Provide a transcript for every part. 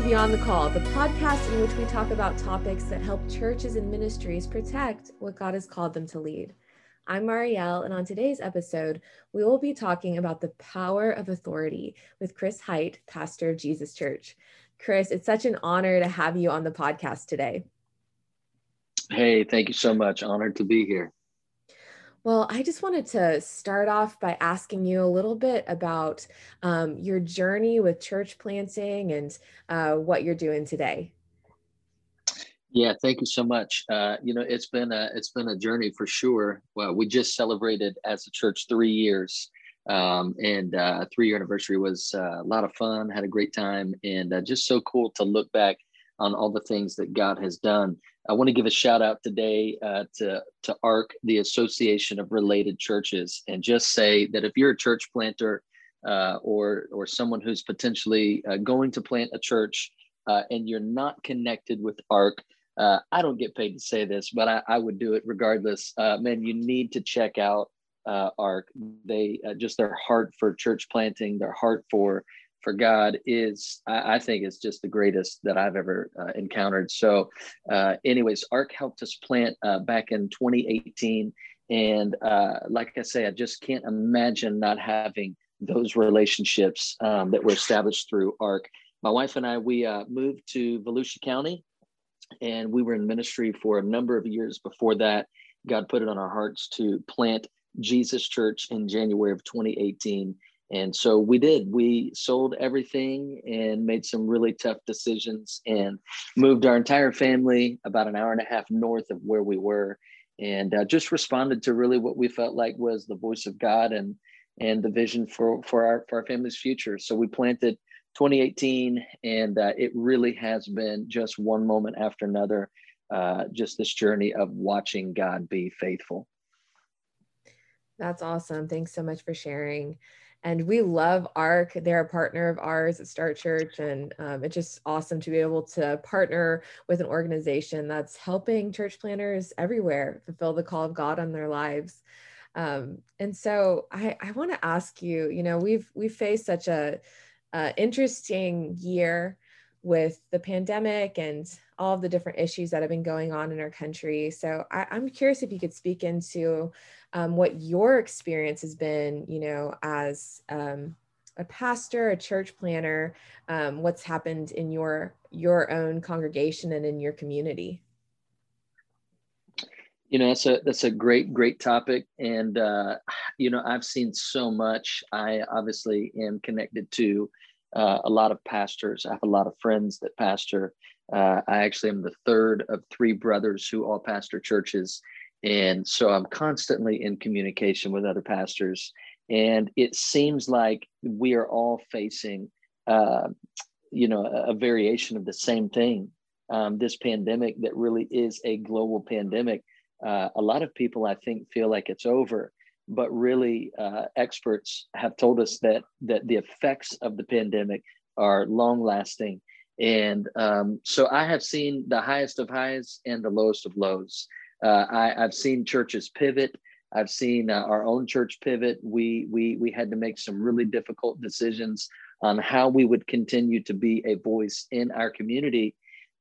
To Beyond the Call, the podcast in which we talk about topics that help churches and ministries protect what God has called them to lead. I'm Marielle, and on today's episode, we will be talking about the power of authority with Chris Height, pastor of Jesus Church. Chris, it's such an honor to have you on the podcast today. Hey, thank you so much. Honored to be here. Well, I just wanted to start off by asking you a little bit about um, your journey with church planting and uh, what you're doing today. Yeah, thank you so much. Uh, you know, it's been a it's been a journey for sure. Well, we just celebrated as a church three years, um, and uh, three year anniversary was uh, a lot of fun. Had a great time, and uh, just so cool to look back on all the things that God has done. I want to give a shout out today uh, to, to ARC, the Association of Related Churches, and just say that if you're a church planter uh, or, or someone who's potentially uh, going to plant a church uh, and you're not connected with ARC, uh, I don't get paid to say this, but I, I would do it regardless. Uh, man, you need to check out ARC. They just their heart for church planting, their heart for for God is, I, I think, is just the greatest that I've ever uh, encountered. So, uh, anyways, ARC helped us plant uh, back in 2018. And uh, like I say, I just can't imagine not having those relationships um, that were established through ARC. My wife and I, we uh, moved to Volusia County and we were in ministry for a number of years before that. God put it on our hearts to plant Jesus Church in January of 2018 and so we did. We sold everything and made some really tough decisions and moved our entire family about an hour and a half north of where we were and uh, just responded to really what we felt like was the voice of God and and the vision for for our for our family's future. So we planted 2018 and uh, it really has been just one moment after another uh, just this journey of watching God be faithful. That's awesome. Thanks so much for sharing and we love ARC. They're a partner of ours at Start Church, and um, it's just awesome to be able to partner with an organization that's helping church planters everywhere fulfill the call of God on their lives. Um, and so I, I want to ask you, you know, we've we've faced such a uh, interesting year with the pandemic and all of the different issues that have been going on in our country. So I, am curious if you could speak into um, what your experience has been, you know, as um, a pastor, a church planter, um, what's happened in your your own congregation and in your community. You know, that's a that's a great great topic, and uh, you know, I've seen so much. I obviously am connected to uh, a lot of pastors. I have a lot of friends that pastor. Uh, I actually am the third of three brothers who all pastor churches. And so I'm constantly in communication with other pastors. And it seems like we are all facing, uh, you know, a, a, variation of the same thing. Um, this pandemic that really is a global pandemic. Uh, a lot of people, I think, feel like it's over, but really, uh, experts have told us that that the effects of the pandemic are long lasting. And um, so I have seen the highest of highs and the lowest of lows. Uh, I, have seen churches pivot. I've seen uh, our own church pivot. We we we had to make some really difficult decisions on how we would continue to be a voice in our community,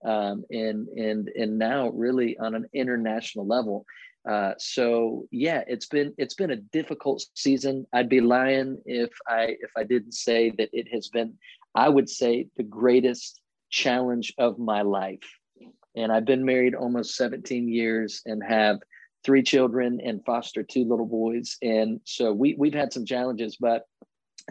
um, and and and now really on an international level. Uh, so yeah, it's been it's been a difficult season. I'd be lying if I if I didn't say that it has been. I would say the greatest challenge of my life and I've been married almost 17 years and have three children and foster two little boys. And so we, we've had some challenges, but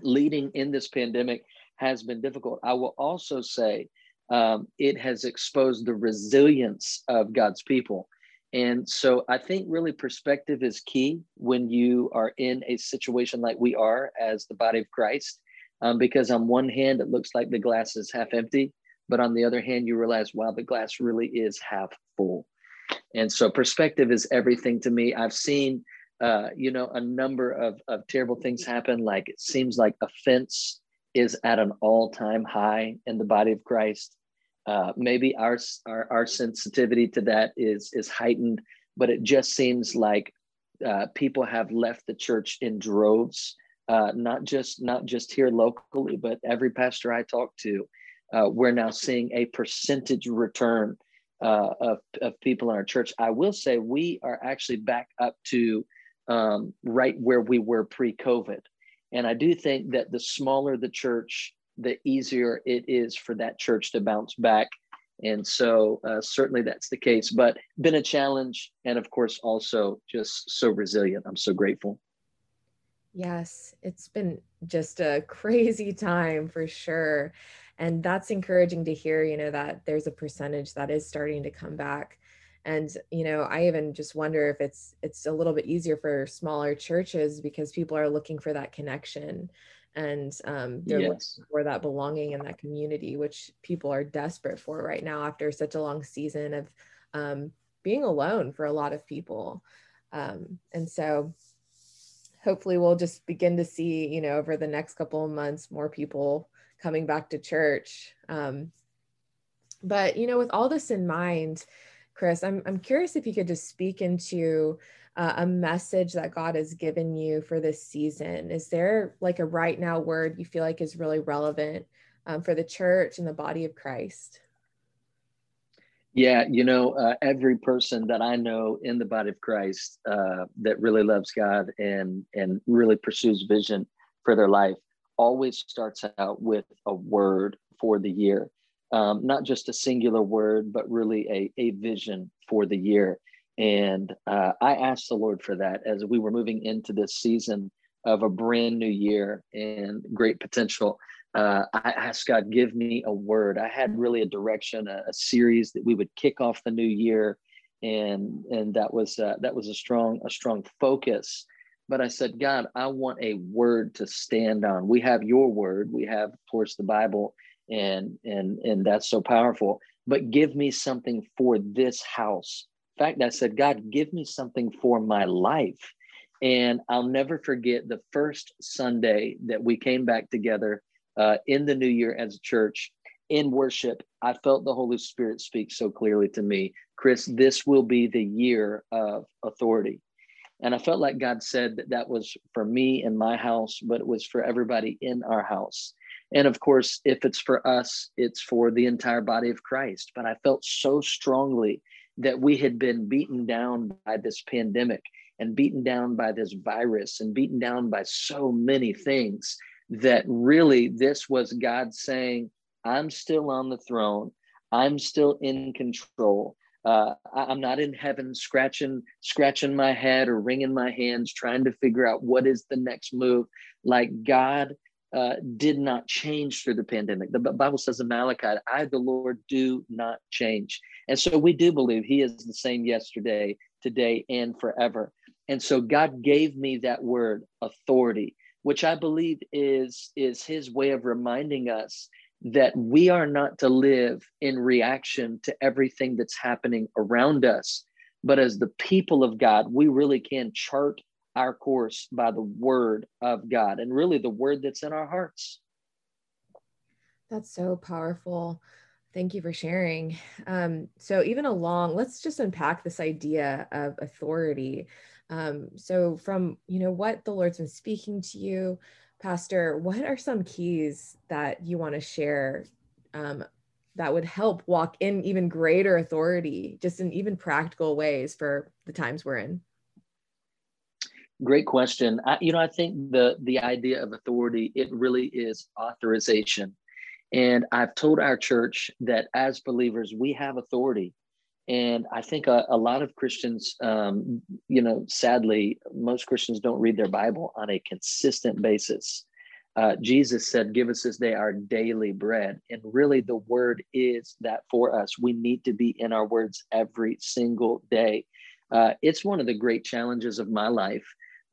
leading in this pandemic has been difficult. I will also say um, it has exposed the resilience of God's people. And so I think really perspective is key when you are in a situation like we are as the body of Christ. Um, because on one hand, it looks like the glass is half empty. but on the other hand, you realize, wow, the glass really is half full. And so perspective is everything to me. I've seen, uh, you know, a number of, of terrible things happen. Like it seems like offense is at an all time high in the body of Christ. Uh, maybe our, our, our sensitivity to that is is heightened, but it just seems like uh, people have left the church in droves. Uh, not just not just here locally, but every pastor I talk to, uh, we're now seeing a percentage return uh, of, of people in our church. I will say we are actually back up to um, right where we were pre-COVID, and I do think that the smaller the church, the easier it is for that church to bounce back. And so, uh, certainly that's the case, but been a challenge. And of course, also just so resilient. I'm so grateful. Yes, it's been just a crazy time for sure. And that's encouraging to hear, you know, that there's a percentage that is starting to come back. And, you know, I even just wonder if it's it's a little bit easier for smaller churches because people are looking for that connection and um, they're yes. looking for that belonging and that community, which people are desperate for right now after such a long season of um, being alone for a lot of people. Um, and so hopefully we'll just begin to see, you know, over the next couple of months, more people coming back to church. Um, but, you know, with all this in mind, Chris, I'm, I'm curious if you could just speak into uh, a message that God has given you for this season? Is there like a right now word you feel like is really relevant um, for the church and the body of Christ? Yeah, you know, uh, every person that I know in the body of Christ uh, that really loves God and and really pursues vision for their life always starts out with a word for the year, um, not just a singular word, but really a a vision for the year. And uh, I asked the Lord for that as we were moving into this season of a brand new year and great potential. Uh, I asked God, give me a word. I had really a direction, a, a series that we would kick off the new year, and and that was uh, that was a strong a strong focus. But I said, God, I want a word to stand on. We have Your word. We have, of course, the Bible, and and and that's so powerful. But give me something for this house fact, I said, God, give me something for my life. And I'll never forget the first Sunday that we came back together uh, in the new year as a church in worship. I felt the Holy Spirit speak so clearly to me, Chris, this will be the year of authority. And I felt like God said that that was for me and my house, but it was for everybody in our house. And of course, if it's for us, it's for the entire body of Christ. But I felt so strongly that we had been beaten down by this pandemic and beaten down by this virus and beaten down by so many things that really this was God saying, I'm still on the throne. I'm still in control. Uh, I'm not in heaven scratching scratching my head or wringing my hands trying to figure out what is the next move. Like God uh, did not change through the pandemic. The Bible says in Malachi, I, the Lord, do not change. And so we do believe He is the same yesterday, today, and forever. And so God gave me that word, authority, which I believe is, is His way of reminding us that we are not to live in reaction to everything that's happening around us. But as the people of God, we really can chart our course by the word of God and really the word that's in our hearts. That's so powerful. Thank you for sharing. Um, so, even along, let's just unpack this idea of authority. Um, so, from you know what the Lord's been speaking to you, Pastor, what are some keys that you want to share um, that would help walk in even greater authority, just in even practical ways for the times we're in? Great question. I, you know, I think the the idea of authority it really is authorization, and I've told our church that as believers we have authority, and I think a, a lot of Christians, um, you know, sadly, most Christians don't read their Bible on a consistent basis. Uh, Jesus said, "Give us this day our daily bread," and really, the word is that for us. We need to be in our words every single day. Uh, it's one of the great challenges of my life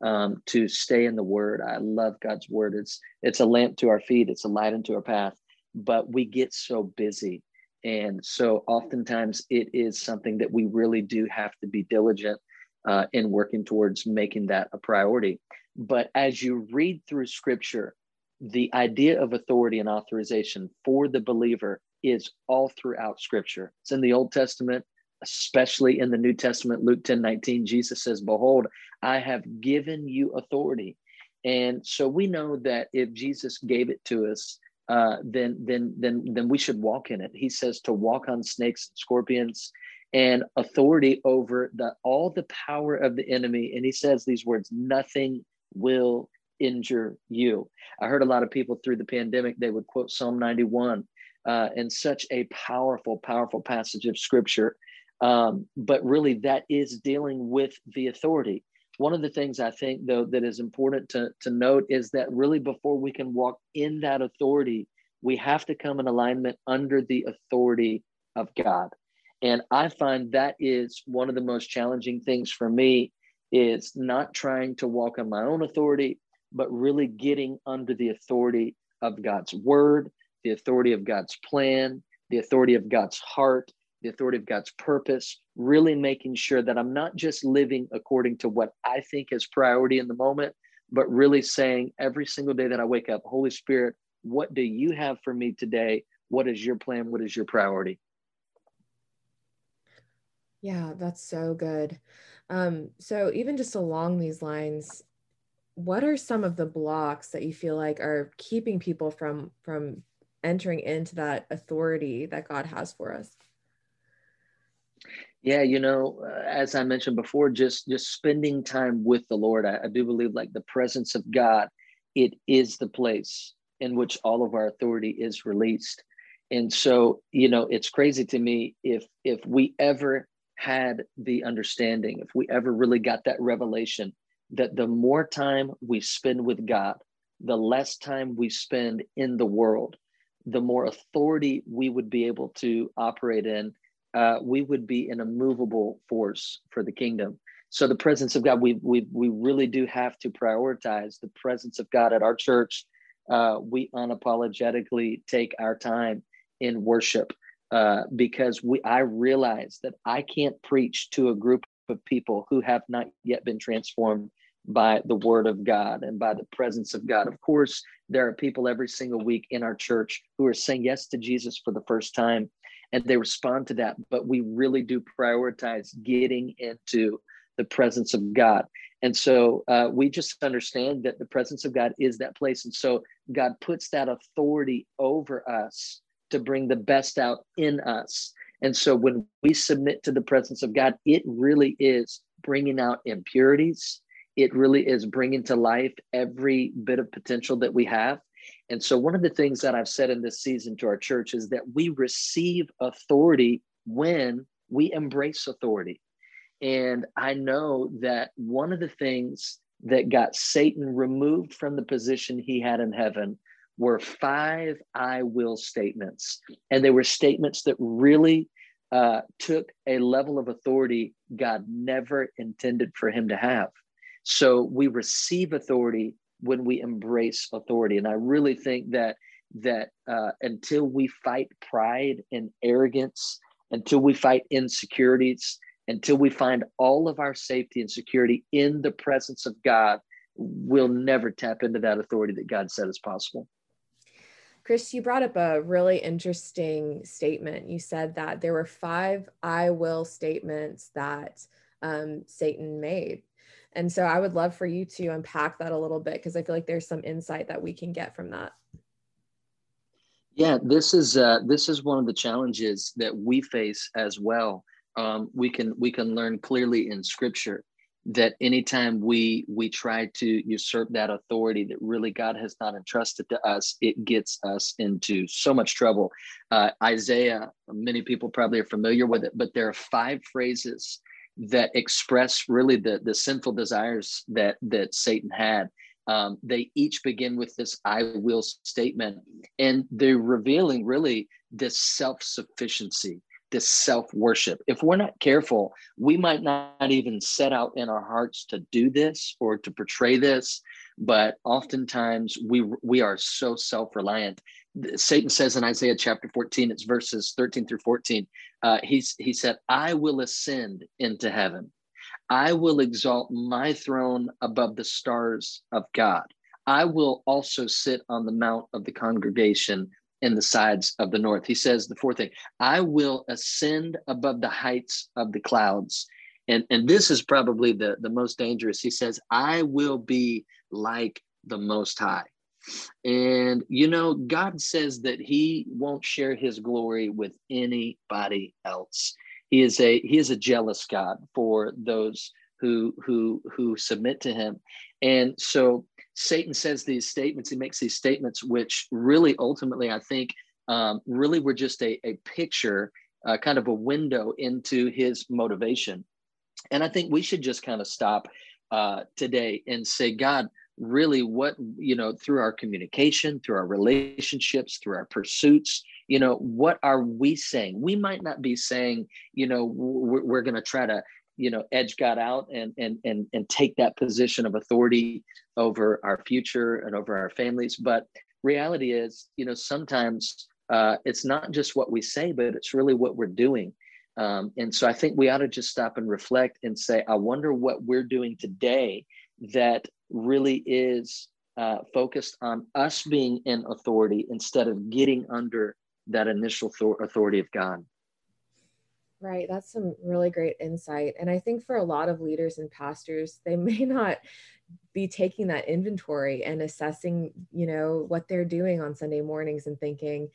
um, to stay in the word. I love God's word. It's it's a lamp to our feet. It's a light into our path. But we get so busy. And so oftentimes it is something that we really do have to be diligent uh, in working towards making that a priority. But as you read through scripture, the idea of authority and authorization for the believer is all throughout scripture. It's in the Old Testament, especially in the New Testament, Luke 10 19, Jesus says, Behold, I have given you authority. And so we know that if Jesus gave it to us, uh, then then then then we should walk in it. He says to walk on snakes and scorpions and authority over the all the power of the enemy. And he says these words: nothing will injure you. I heard a lot of people through the pandemic, they would quote Psalm 91 uh, and such a powerful, powerful passage of scripture. Um, but really, that is dealing with the authority. One of the things I think, though, that is important to, to note is that really before we can walk in that authority, we have to come in alignment under the authority of God. And I find that is one of the most challenging things for me is not trying to walk on my own authority, but really getting under the authority of God's word, the authority of God's plan, the authority of God's heart, the authority of God's purpose, really making sure that I'm not just living according to what I think is priority in the moment, but really saying every single day that I wake up, Holy Spirit, what do you have for me today? What is your plan? What is your priority? Yeah, that's so good. Um, so, even just along these lines, what are some of the blocks that you feel like are keeping people from from entering into that authority that God has for us? Yeah, you know, uh, as I mentioned before, just just spending time with the Lord. I, I do believe like the presence of God, it is the place in which all of our authority is released. And so, you know, it's crazy to me if if we ever had the understanding, if we ever really got that revelation that the more time we spend with God, the less time we spend in the world, the more authority we would be able to operate in uh, we would be an immovable force for the kingdom. So the presence of God, we we we really do have to prioritize the presence of God at our church. Uh, we unapologetically take our time in worship uh, because we I realize that I can't preach to a group of people who have not yet been transformed by the word of God and by the presence of God. Of course, there are people every single week in our church who are saying yes to Jesus for the first time and they respond to that. But we really do prioritize getting into the presence of God. And so uh, we just understand that the presence of God is that place. And so God puts that authority over us to bring the best out in us. And so when we submit to the presence of God, it really is bringing out impurities. It really is bringing to life every bit of potential that we have. And so, one of the things that I've said in this season to our church is that we receive authority when we embrace authority. And I know that one of the things that got Satan removed from the position he had in heaven were five I will statements. And they were statements that really uh, took a level of authority God never intended for him to have. So we receive authority when we embrace authority. And I really think that that uh, until we fight pride and arrogance, until we fight insecurities, until we find all of our safety and security in the presence of God, we'll never tap into that authority that God said is possible. Chris, you brought up a really interesting statement. You said that there were five I will statements that um, Satan made. And so I would love for you to unpack that a little bit because I feel like there's some insight that we can get from that. Yeah, this is uh, this is one of the challenges that we face as well. Um, we can we can learn clearly in Scripture that anytime we we try to usurp that authority that really God has not entrusted to us, it gets us into so much trouble. Uh, Isaiah, many people probably are familiar with it, but there are five phrases that express really the the sinful desires that that Satan had. Um, they each begin with this "I will" statement, and they're revealing really this self sufficiency, this self worship. If we're not careful, we might not even set out in our hearts to do this or to portray this, but oftentimes we we are so self reliant Satan says in Isaiah chapter 14, it's verses 13 through 14. Uh, he's, he said, I will ascend into heaven. I will exalt my throne above the stars of God. I will also sit on the mount of the congregation in the sides of the north. He says the fourth thing, I will ascend above the heights of the clouds. And, and this is probably the, the most dangerous. He says, I will be like the Most High. And, you know, God says that he won't share his glory with anybody else. He is a he is a jealous God for those who who who submit to him. And so Satan says these statements, he makes these statements, which really ultimately, I think, um, really were just a, a picture, uh, kind of a window into his motivation. And I think we should just kind of stop uh, today and say, God, really what, you know, through our communication, through our relationships, through our pursuits, you know, what are we saying? We might not be saying, you know, we're, we're going to try to you know edge god out and and and and take that position of authority over our future and over our families but reality is you know sometimes uh, it's not just what we say but it's really what we're doing um, and so i think we ought to just stop and reflect and say i wonder what we're doing today that really is uh, focused on us being in authority instead of getting under that initial authority of god Right. That's some really great insight. And I think for a lot of leaders and pastors, they may not be taking that inventory and assessing, you know, what they're doing on Sunday mornings and thinking,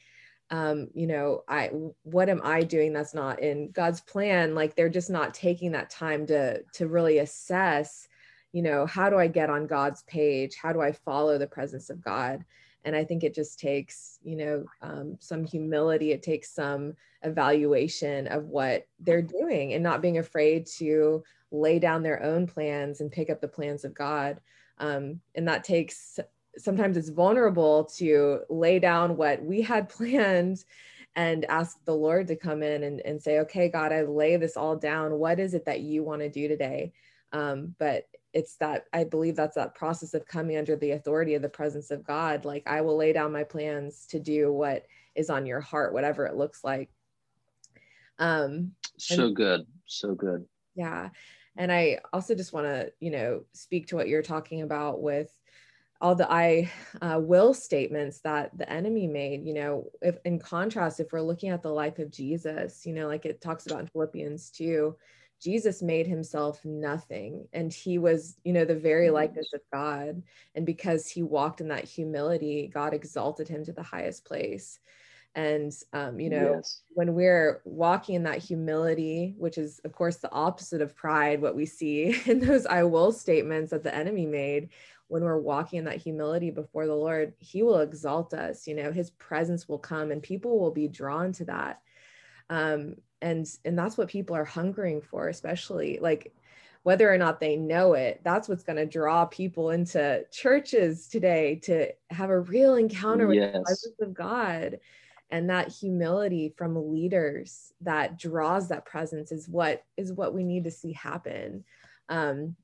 um, you know, I what am I doing that's not in God's plan? Like they're just not taking that time to to really assess, you know, how do I get on God's page? How do I follow the presence of God? and i think it just takes you know um, some humility it takes some evaluation of what they're doing and not being afraid to lay down their own plans and pick up the plans of god um, and that takes sometimes it's vulnerable to lay down what we had planned and ask the lord to come in and, and say okay god i lay this all down what is it that you want to do today um, but it's that I believe that's that process of coming under the authority of the presence of God. Like I will lay down my plans to do what is on your heart, whatever it looks like. Um, so and, good, so good. Yeah, and I also just want to, you know, speak to what you're talking about with all the I uh, will statements that the enemy made. You know, if in contrast, if we're looking at the life of Jesus, you know, like it talks about in Philippians 2, Jesus made himself nothing and he was, you know, the very mm-hmm. likeness of God. And because he walked in that humility, God exalted him to the highest place. And, um, you know, yes. when we're walking in that humility, which is, of course, the opposite of pride, what we see in those I will statements that the enemy made, when we're walking in that humility before the Lord, he will exalt us. You know, his presence will come and people will be drawn to that. Um, and and that's what people are hungering for especially like whether or not they know it that's what's going to draw people into churches today to have a real encounter with yes. the presence of god. And that humility from leaders that draws that presence is what is what we need to see happen. Um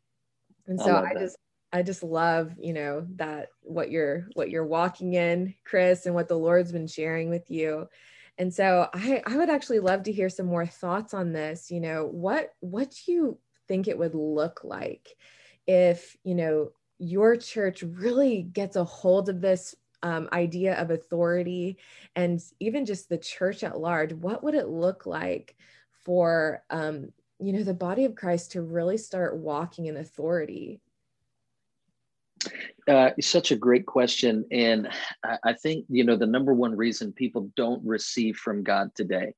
and so i, I just i just love you know that what you're what you're walking in chris and what the lord's been sharing with you and so I, I would actually love to hear some more thoughts on this. You know, what what do you think it would look like if, you know, your church really gets a hold of this um, idea of authority and even just the church at large? What would it look like for um, you know the body of Christ to really start walking in authority? Uh, such a great question. And I, I think, you know, the number one reason people don't receive from God today,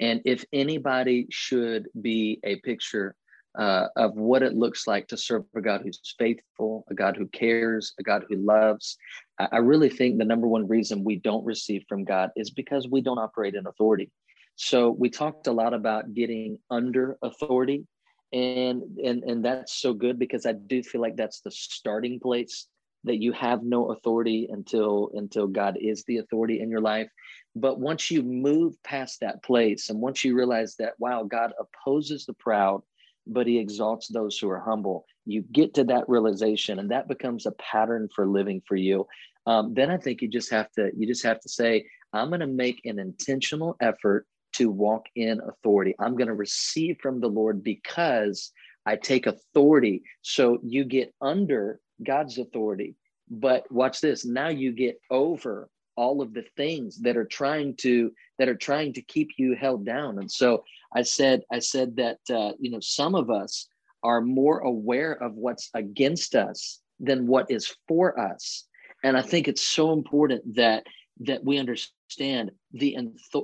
and if anybody should be a picture uh, of what it looks like to serve a God who's faithful, a God who cares, a God who loves. I, I really think the number one reason we don't receive from God is because we don't operate in authority. So we talked a lot about getting under authority and and and that's so good because i do feel like that's the starting place that you have no authority until until god is the authority in your life. But once you move past that place and once you realize that wow god opposes the proud but he exalts those who are humble you get to that realization and that becomes a pattern for living for you. Um, then I think you just have to you just have to say, I'm going to make an intentional effort to walk in authority. I'm going to receive from the Lord because I take authority. So you get under God's authority. But watch this. Now you get over all of the things that are trying to that are trying to keep you held down. And so I said I said that uh, you know some of us are more aware of what's against us than what is for us. And I think it's so important that that we understand the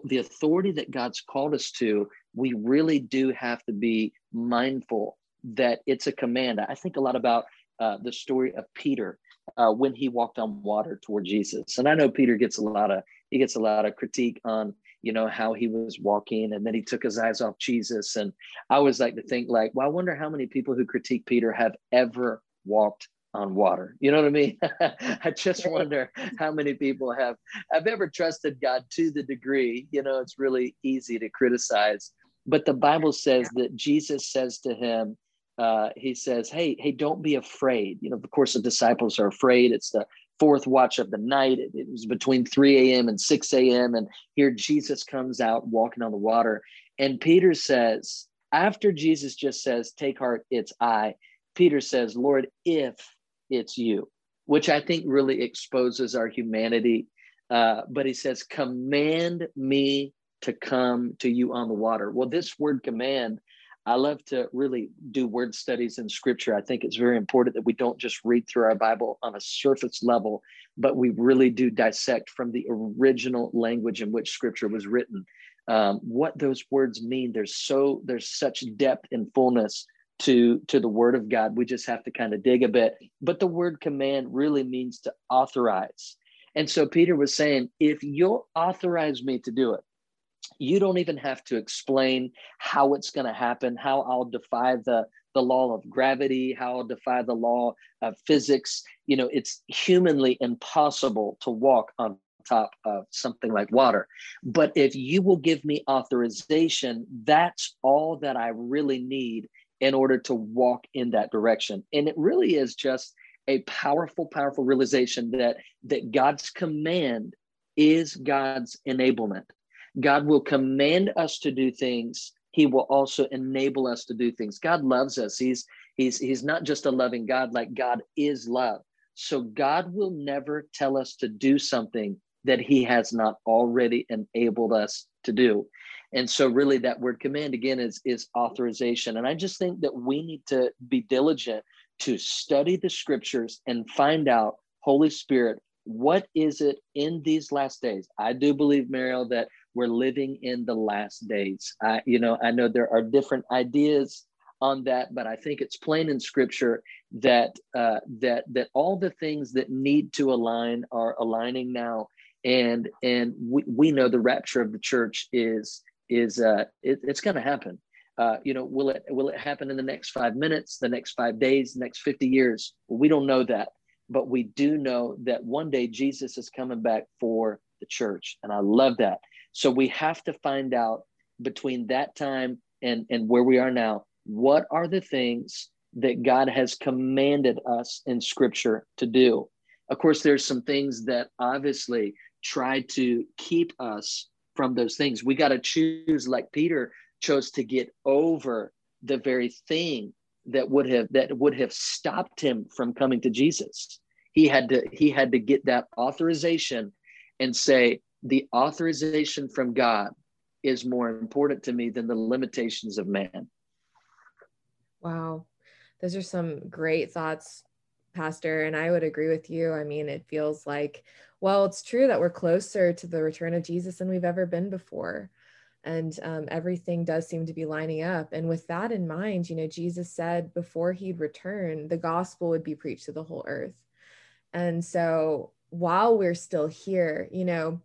the authority that God's called us to. We really do have to be mindful that it's a command. I think a lot about uh, the story of Peter uh, when he walked on water toward Jesus. And I know Peter gets a lot of he gets a lot of critique on you know how he was walking and then he took his eyes off Jesus. And I always like to think like, well, I wonder how many people who critique Peter have ever walked on water. You know what I mean? I just wonder how many people have have ever trusted God to the degree. You know, it's really easy to criticize, but the Bible says that Jesus says to him, uh, he says, "Hey, hey, don't be afraid." You know, of course, the disciples are afraid. It's the fourth watch of the night. It, it was between 3 a.m. and 6 a.m. And here Jesus comes out walking on the water. And Peter says, after Jesus just says, Take heart, it's I, Peter says, Lord, if it's you, which I think really exposes our humanity. Uh, but he says, Command me to come to you on the water. Well, this word command I love to really do word studies in scripture. I think it's very important that we don't just read through our Bible on a surface level, but we really do dissect from the original language in which scripture was written. Um, what those words mean. There's so there's such depth and fullness to to the word of God. We just have to kind of dig a bit. But the word command really means to authorize. And so Peter was saying, if you'll authorize me to do it, you don't even have to explain how it's going to happen how i'll defy the the law of gravity how i'll defy the law of physics you know it's humanly impossible to walk on top of something like water but if you will give me authorization that's all that i really need in order to walk in that direction and it really is just a powerful powerful realization that that god's command is god's enablement God will command us to do things. He will also enable us to do things. God loves us. He's he's he's not just a loving God, like God is love. So God will never tell us to do something that he has not already enabled us to do. And so really that word command again is is authorization. And I just think that we need to be diligent to study the scriptures and find out Holy Spirit, what is it in these last days? I do believe, Mariel, that we're living in the last days. I, you know, I know there are different ideas on that, but I think it's plain in Scripture that uh, that that all the things that need to align are aligning now, and and we, we know the rapture of the church is is uh, it, it's going to happen. Uh, you know, will it will it happen in the next five minutes, the next five days, the next fifty years? We don't know that, but we do know that one day Jesus is coming back for the church, and I love that. So we have to find out between that time and, and where we are now, what are the things that God has commanded us in scripture to do? Of course, there's some things that obviously try to keep us from those things. We got to choose, like Peter chose to get over the very thing that would have that would have stopped him from coming to Jesus. He had to he had to get that authorization and say, the authorization from God is more important to me than the limitations of man. Wow. Those are some great thoughts, Pastor. And I would agree with you. I mean, it feels like, well, it's true that we're closer to the return of Jesus than we've ever been before. And um, everything does seem to be lining up. And with that in mind, you know, Jesus said before he'd return, the gospel would be preached to the whole earth. And so while we're still here, you know,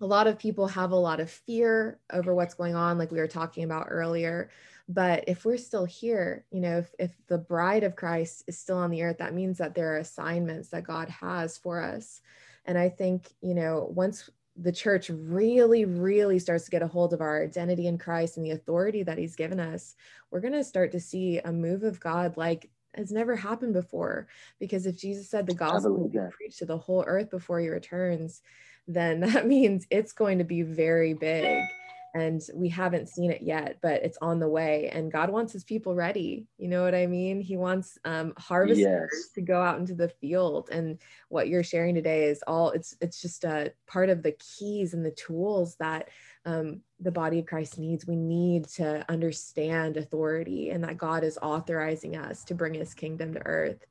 a lot of people have a lot of fear over what's going on, like we were talking about earlier. But if we're still here, you know, if, if the bride of Christ is still on the earth, that means that there are assignments that God has for us. And I think, you know, once the church really, really starts to get a hold of our identity in Christ and the authority that He's given us, we're going to start to see a move of God like has never happened before. Because if Jesus said the gospel will be preached to the whole earth before he returns, then that means it's going to be very big and we haven't seen it yet but it's on the way and god wants his people ready you know what i mean? He wants um, harvesters yes. to go out into the field and what you're sharing today is all it's it's just a part of the keys and the tools that um, the body of christ needs. We need to understand authority and that god is authorizing us to bring his kingdom to earth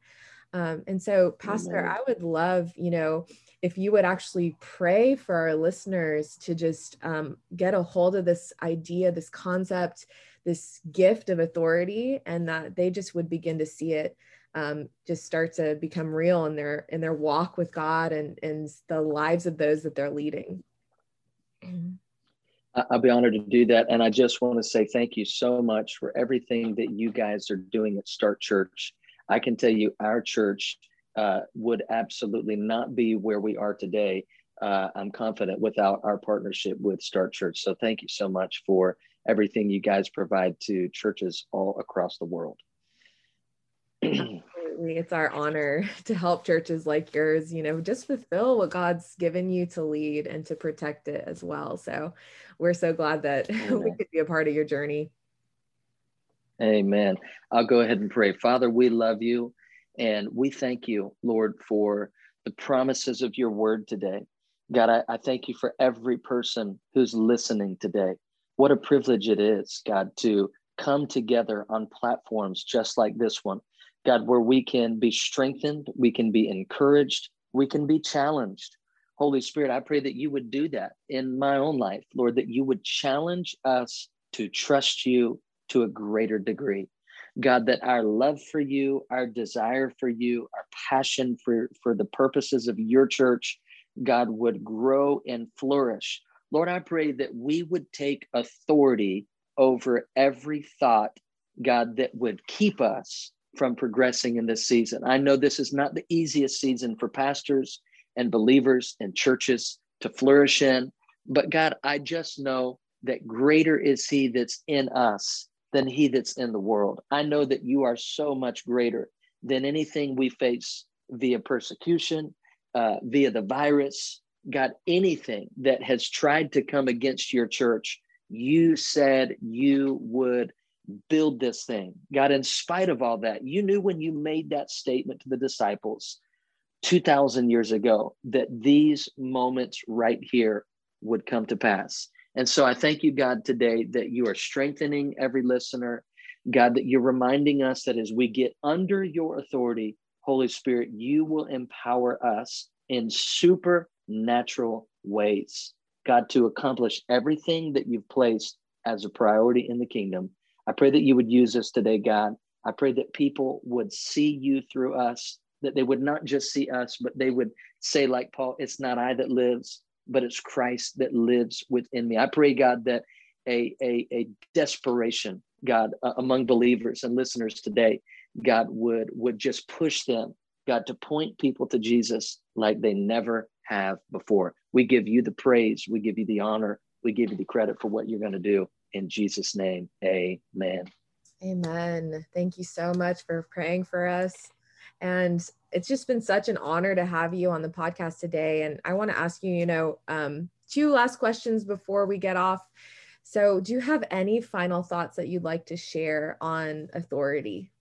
um, and so, Pastor, Amen. I would love, you know, if you would actually pray for our listeners to just um, get a hold of this idea, this concept, this gift of authority, and that they just would begin to see it um, just start to become real in their in their walk with God and and the lives of those that they're leading. I'll be honored to do that. And I just want to say thank you so much for everything that you guys are doing at Start Church. I can tell you, our church uh, would absolutely not be where we are today. Uh, I'm confident without our partnership with Start Church. So thank you so much for everything you guys provide to churches all across the world. Absolutely. It's our honor to help churches like yours, you know, just fulfill what God's given you to lead and to protect it as well. So we're so glad that we could be a part of your journey. Amen. I'll go ahead and pray. Father, we love you and we thank you, Lord, for the promises of your word today. God, I, I thank you for every person who's listening today. What a privilege it is, God, to come together on platforms just like this one. God, where we can be strengthened, we can be encouraged, we can be challenged. Holy Spirit, I pray that you would do that in my own life, Lord, that you would challenge us to trust you to a greater degree. God, that our love for you, our desire for you, our passion for, for the purposes of your church, God, would grow and flourish. Lord, I pray that we would take authority over every thought, God, that would keep us from progressing in this season. I know this is not the easiest season for pastors and believers and churches to flourish in, but God, I just know that greater is He that's in us than he that's in the world. I know that you are so much greater than anything we face via persecution, uh, via the virus, God, anything that has tried to come against your church. You said you would build this thing. God, in spite of all that, you knew when you made that statement to the disciples 2,000 years ago that these moments right here would come to pass. And so I thank you, God, today that you are strengthening every listener. God, that you're reminding us that as we get under your authority, Holy Spirit, you will empower us in supernatural ways, God, to accomplish everything that you've placed as a priority in the kingdom. I pray that you would use us today, God. I pray that people would see you through us, that they would not just see us, but they would say, like Paul, it's not I that lives, but it's Christ that lives within me. I pray, God, that a, a, a desperation, God, uh, among believers and listeners today, God would would just push them, God, to point people to Jesus like they never have before. We give you the praise, we give you the honor, we give you the credit for what you're going to do. In Jesus' name, amen. Amen. Thank you so much for praying for us. And it's just been such an honor to have you on the podcast today. And I want to ask you, you know, um, two last questions before we get off. So, do you have any final thoughts that you'd like to share on authority?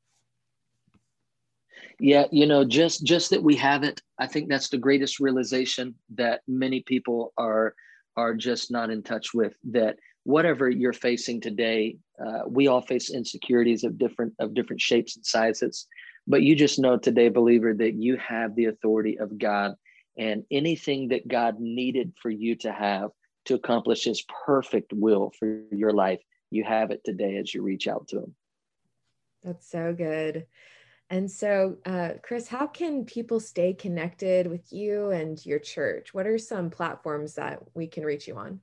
Yeah, you know, just just that we have it. I think that's the greatest realization that many people are are just not in touch with. That whatever you're facing today, uh, we all face insecurities of different of different shapes and sizes. But you just know today, believer, that you have the authority of God and anything that God needed for you to have to accomplish his perfect will for your life, you have it today as you reach out to him. That's so good. And so, uh, Chris, how can people stay connected with you and your church? What are some platforms that we can reach you on?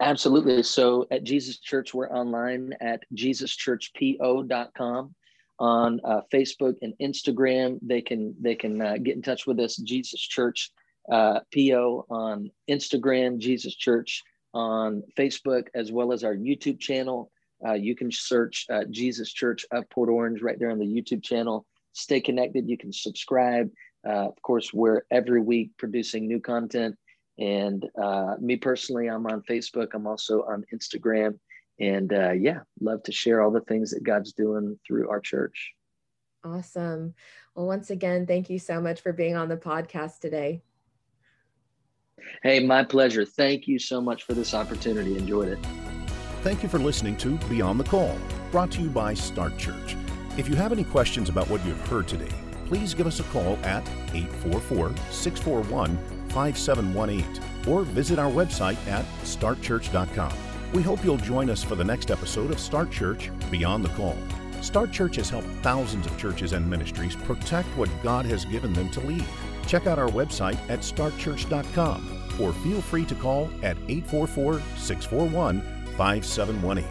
Absolutely. So at Jesus Church, we're online at jesuschurchpo.com on uh, Facebook and Instagram. They can they can uh, get in touch with us. Jesus Church uh, PO on Instagram, Jesus Church on Facebook, as well as our YouTube channel. uh, you can search uh, Jesus Church of Port Orange right there on the YouTube channel. Stay connected. You can subscribe. Uh, of course, we're every week producing new content. And uh, me personally, I'm on Facebook. I'm also on Instagram. And uh, yeah, love to share all the things that God's doing through our church. Awesome. Well, once again, thank you so much for being on the podcast today. Hey, my pleasure. Thank you so much for this opportunity. Enjoyed it. Thank you for listening to Beyond the Call, brought to you by Start Church. If you have any questions about what you've heard today, please give us a call at 844 641 5718 or visit our website at startchurch.com. We hope you'll join us for the next episode of Start Church Beyond the Call. Start Church has helped thousands of churches and ministries protect what God has given them to lead. Check out our website at startchurch.com or feel free to call at 844 641 5718.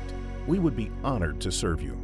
We would be honored to serve you.